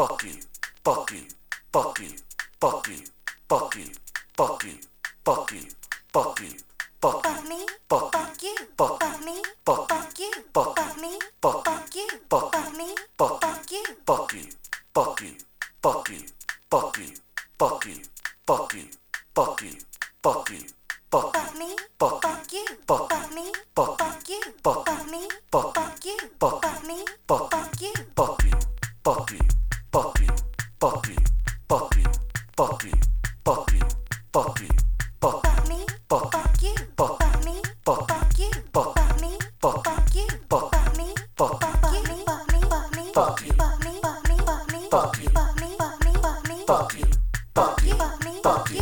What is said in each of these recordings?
fuck you, fuck you, fuck you, fuck you, fuck you, fuck you, fuck you, fuck you. Fuck me, fuck you, fuck me, fuck you, fuck me, fuck you, fuck me, fuck you, fuck you, fuck you, fuck you, fuck you, fuck you, fuck you, fuck you, fuck you. Fuck me, fuck you, fuck me, fuck you, fuck me, fuck you, fuck me, fuck you, fuck you, fuck you. Fuck you. Fuck you. Fuck you. Fuck you. Fuck you. Fuck you. Fuck me. Fuck you. Fuck me. Fuck you. Fuck me. Fuck you. Fuck me. Fuck you. Fuck me. Fuck me. Fuck you. Fuck me. Fuck me. Fuck me. Fuck me. Fuck me. Fuck you. Fuck you. Fuck you.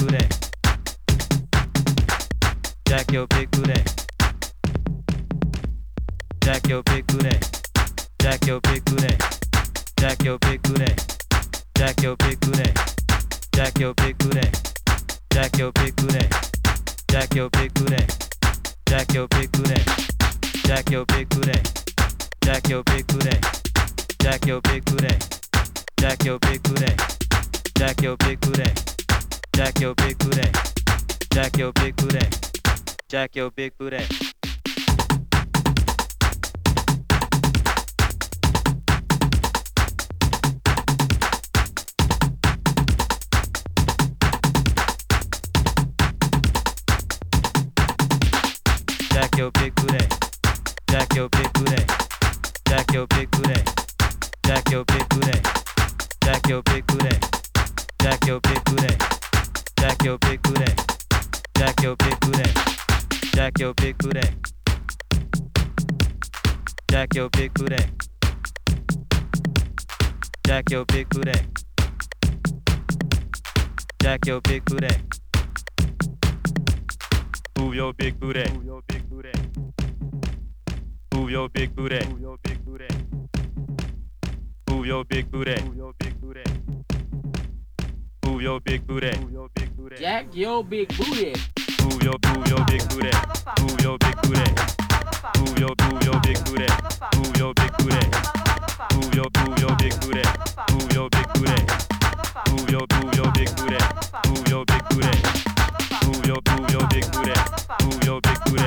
くれ邪気をけくれ邪気をけくれ邪気をけくれ邪気をけくれ邪気をけくれ邪気をけくれ邪気をけくれ邪気をけくれ邪気をけくれ邪気をけくれ邪気をけくれ邪気をけくれ邪気をけくれ邪気をけくれ Jack your big booty. Jack your big booty. Jack your big booty. Jack your big booty. Jack your big booty. Jack your big booty. Jack your big booty. Jack your big booty. Jack your big booty. Jack your big booty. Jack your big booty. Jack your big booty. Jack your big booty. Jack your big booty. Move your big booty. Move your big booty. Move your big booty. Move your big booty. Move your big booty. Move your big booty. Move your big booty. Move your big booty. Jack your big booty. Move your move your big booty. Move your big booty. Move your move your big booty. Move your big booty. Move your move your big booty. Move your big booty. Move your move your big booty. Move your big booty. Move your move your big booty. Move your big booty.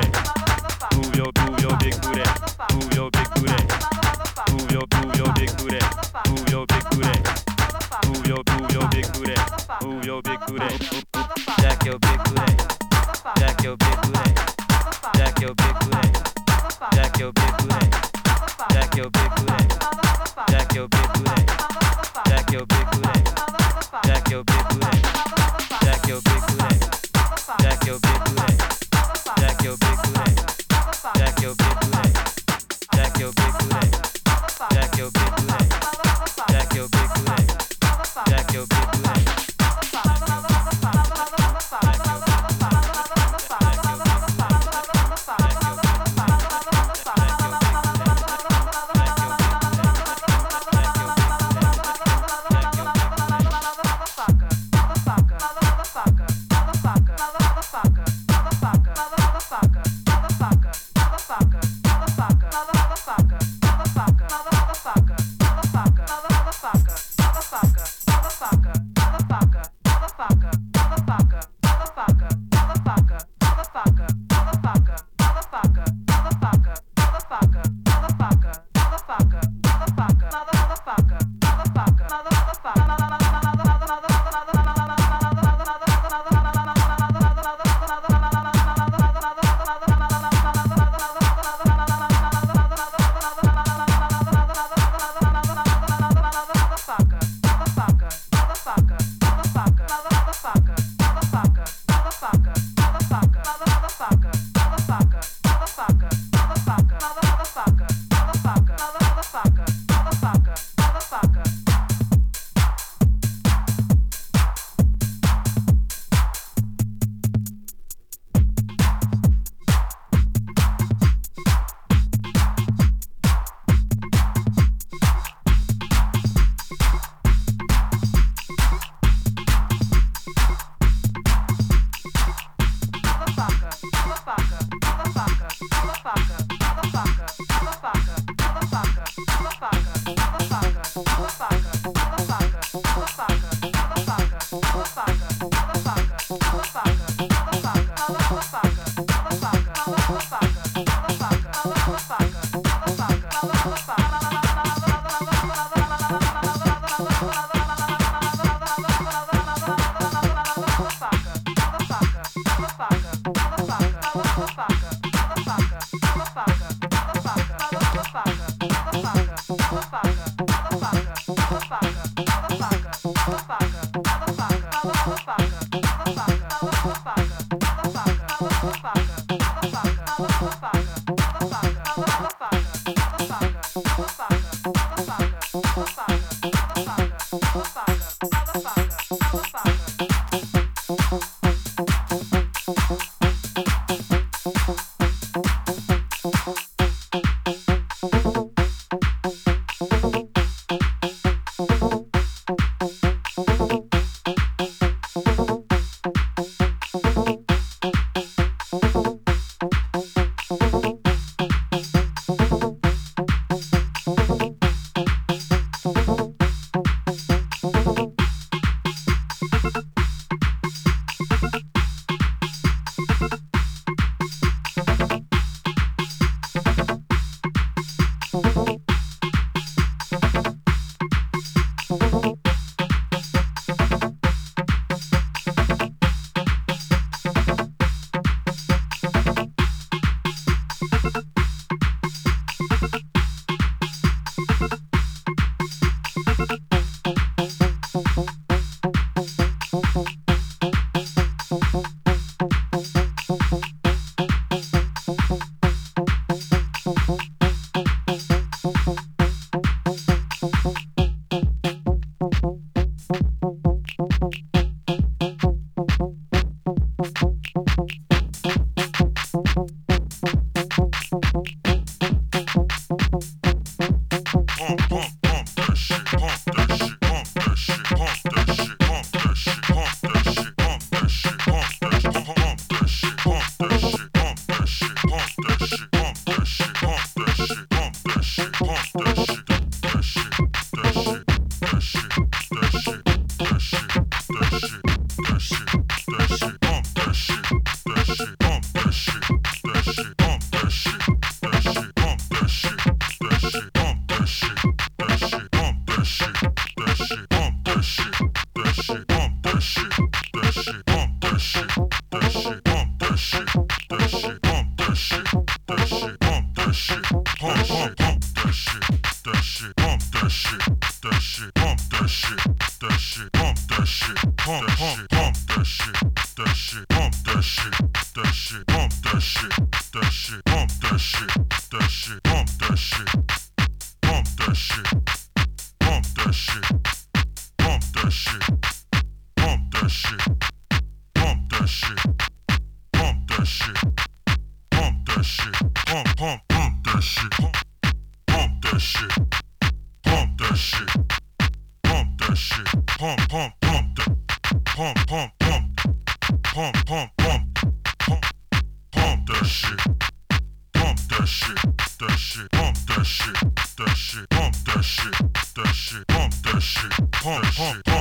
that shit, that shit, pump that shit, that shit, pump that shit, that shit, pump that shit, that shit, pump that shit, pump that shit, pump that shit, pump that shit. Pump, pump, pump, that shit. Pump that shit, that shit. Pump that shit, that shit. Pump that shit, that shit. Pump that shit, pump.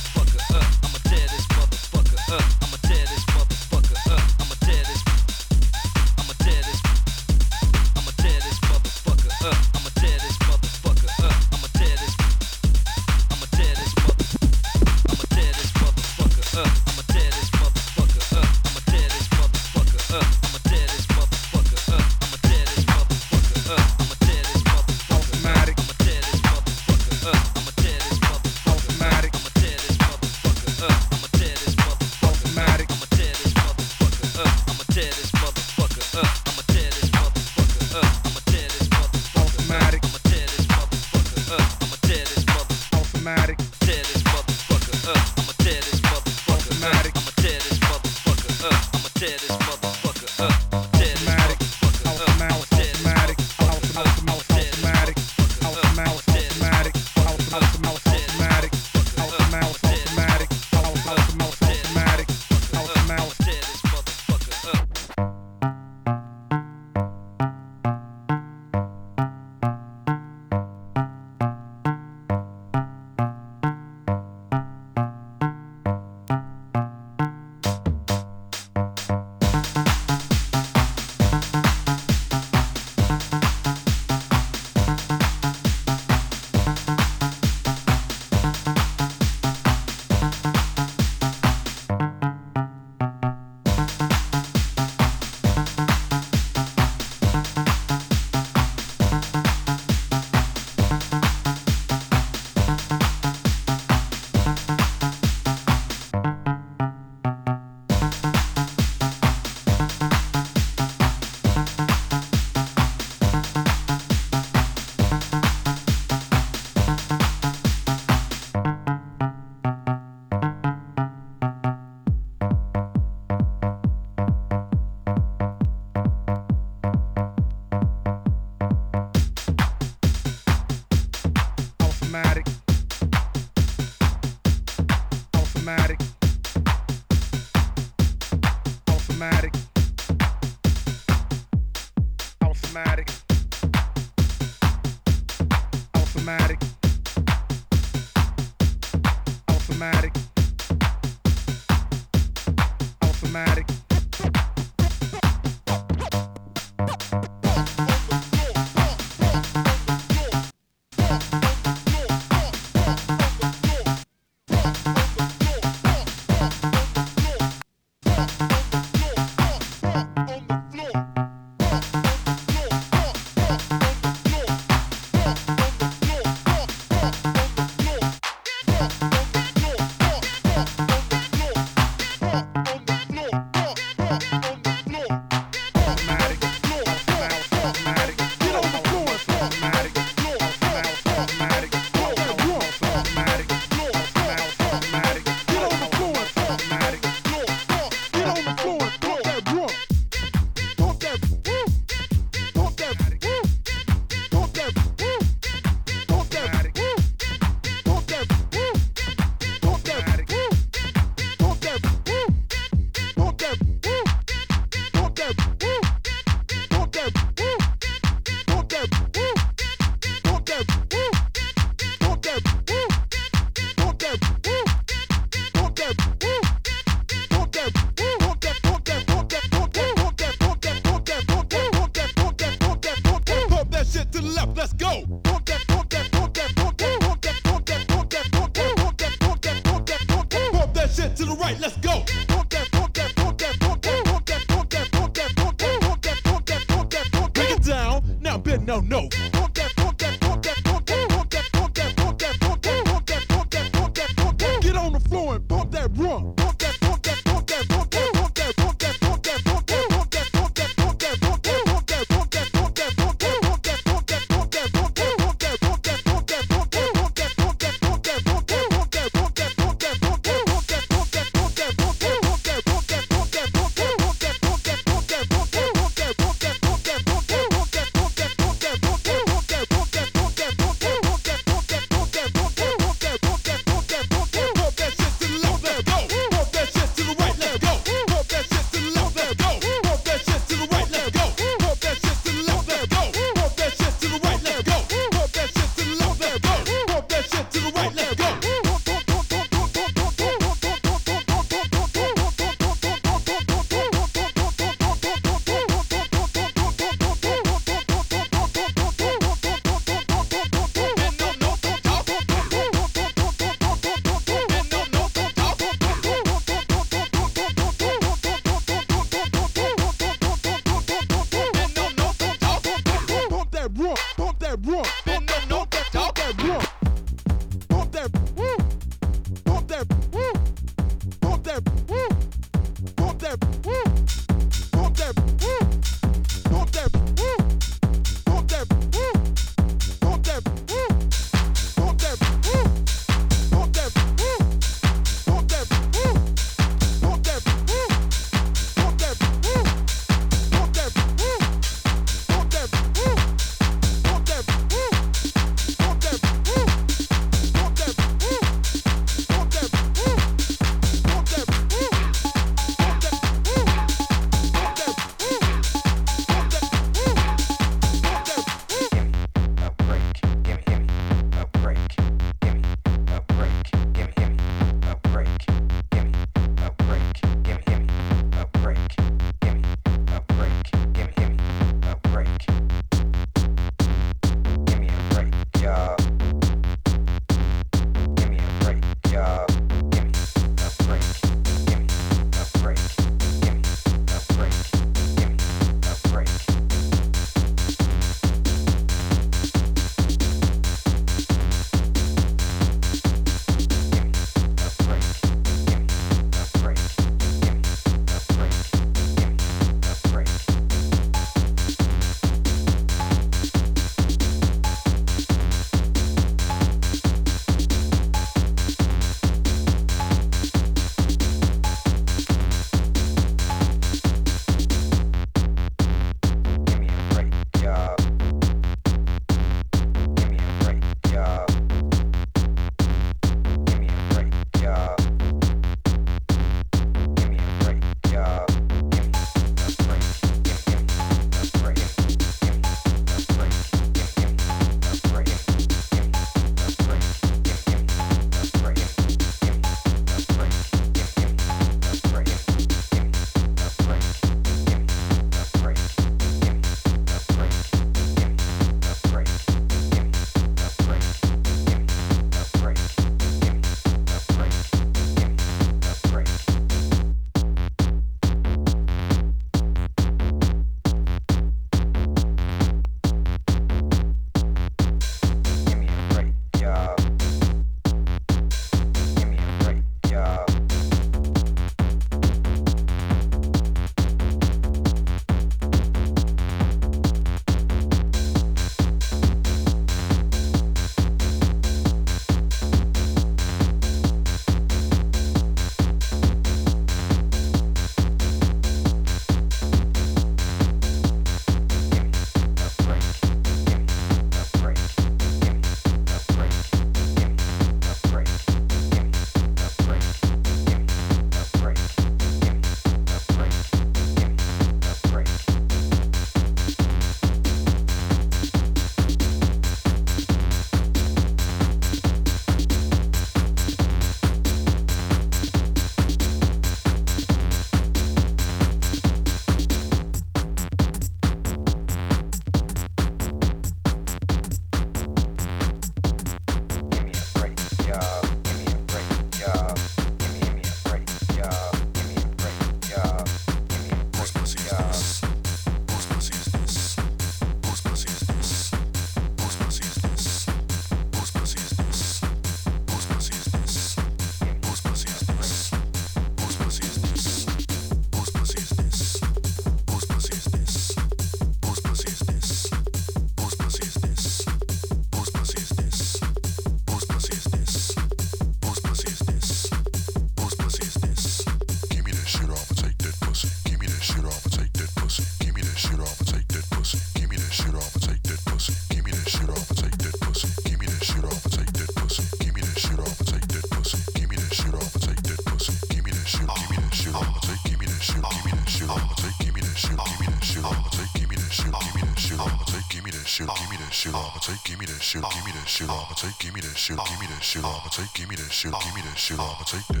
take, give me that shit, give me that shit, I'ma take, give me that shit, give me that shit, I'ma take that.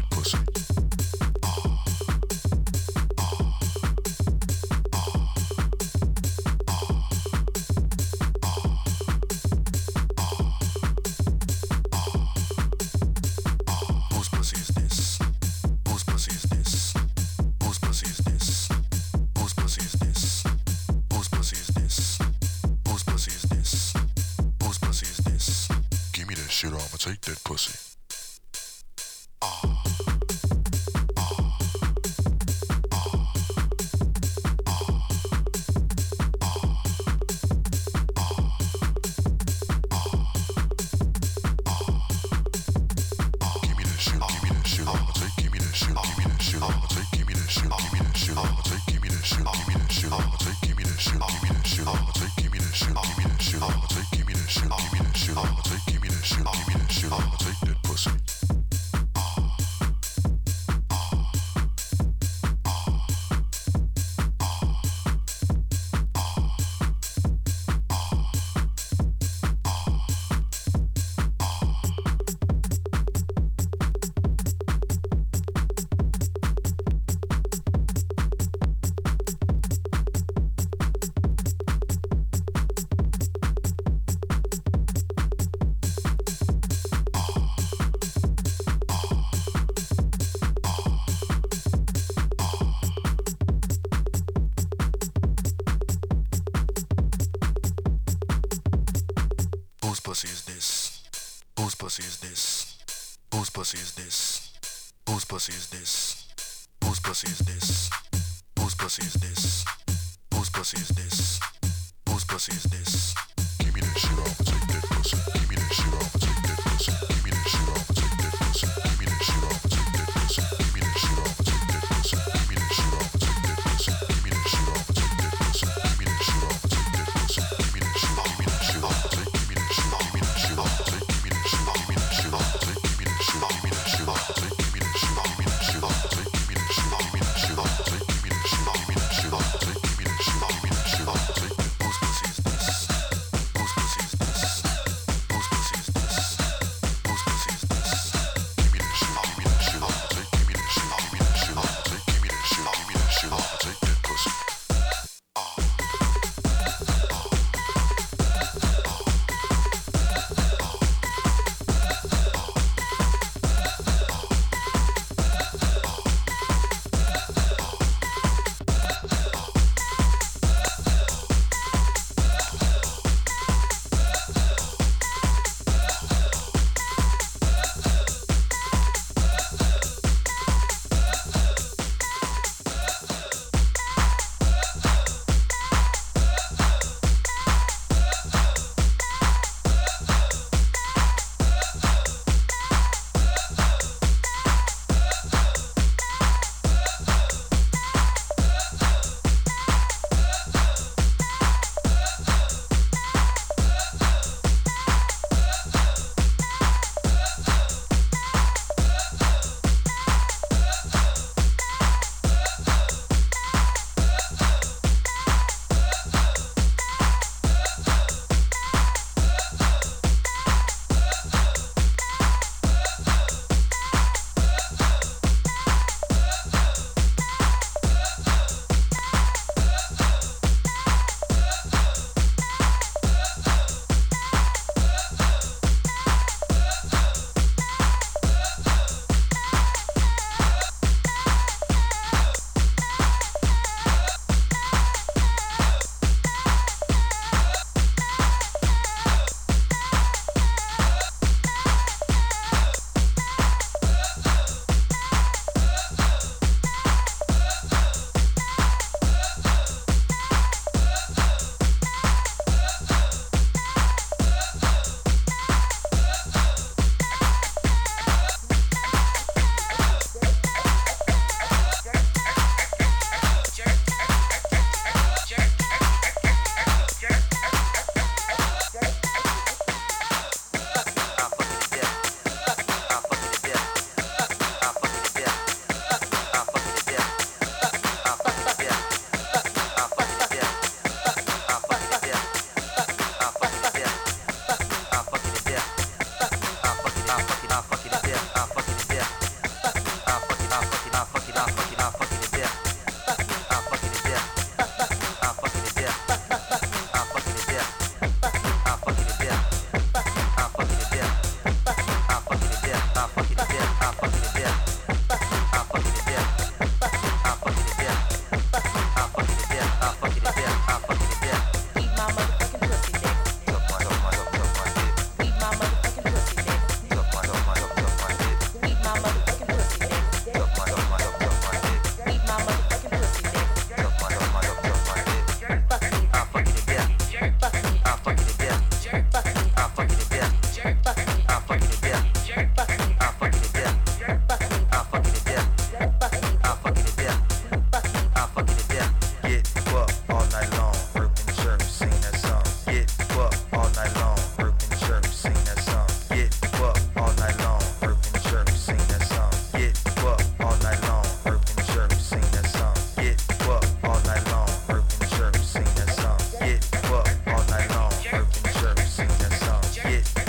yes.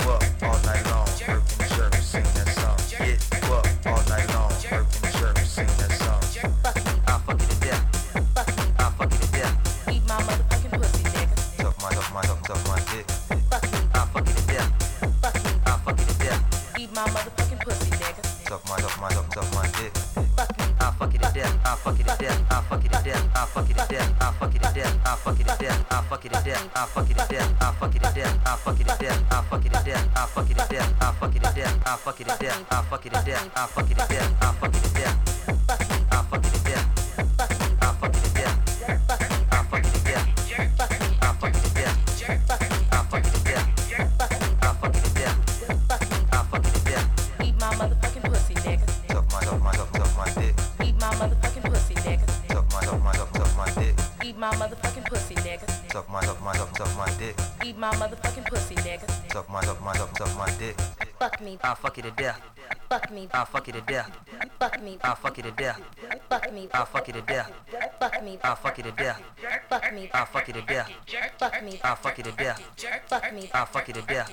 fuck it to death. I fuck it to death. fuck you to death. Fuck me. I'll fuck you to death. Fuck me. I'll fuck you to death. Fuck me. I'll fuck you to death. Fuck me. I'll fuck you to death. Fuck me. I'll fuck you to death.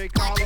They call.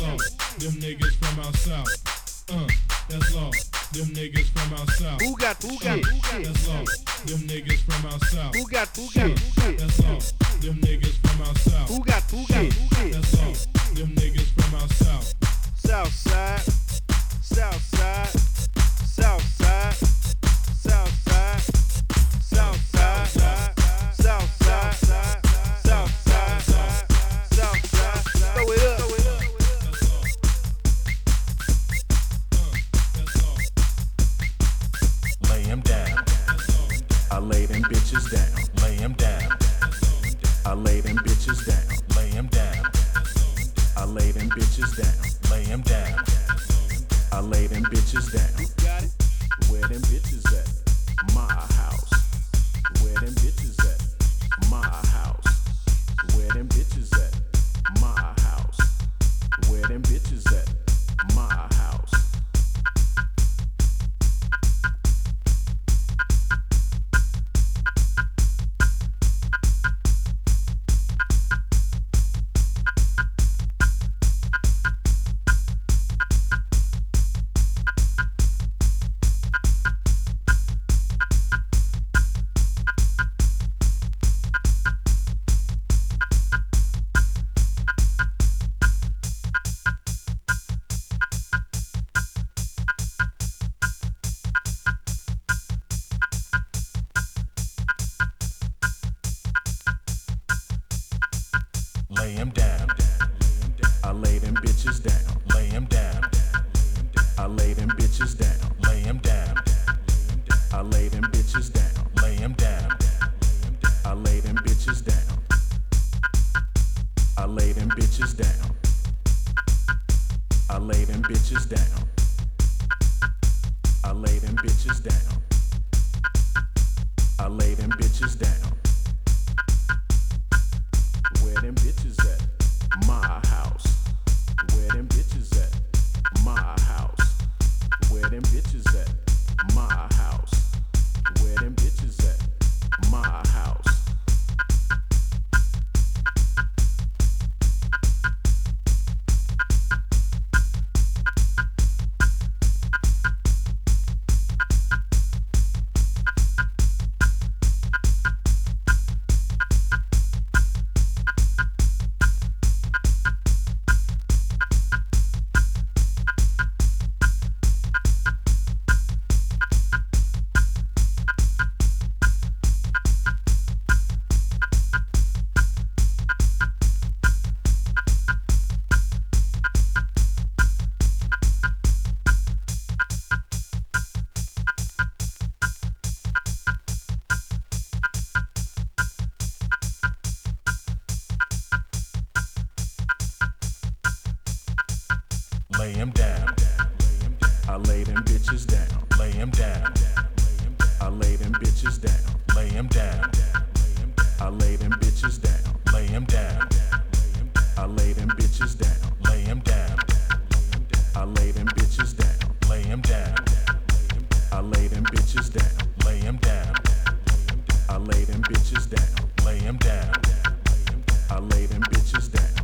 That's. Them niggas from out south. Uh, that's all. Them niggas from out south. Who got who got who got that's all. Them niggas from out south. Who got who got who got that's all. Them niggas from out south. Who got who got who got that's all. Them niggas from out south. South side. South side. South side. Lay them bitches down. Lay them down. I lay them bitches down.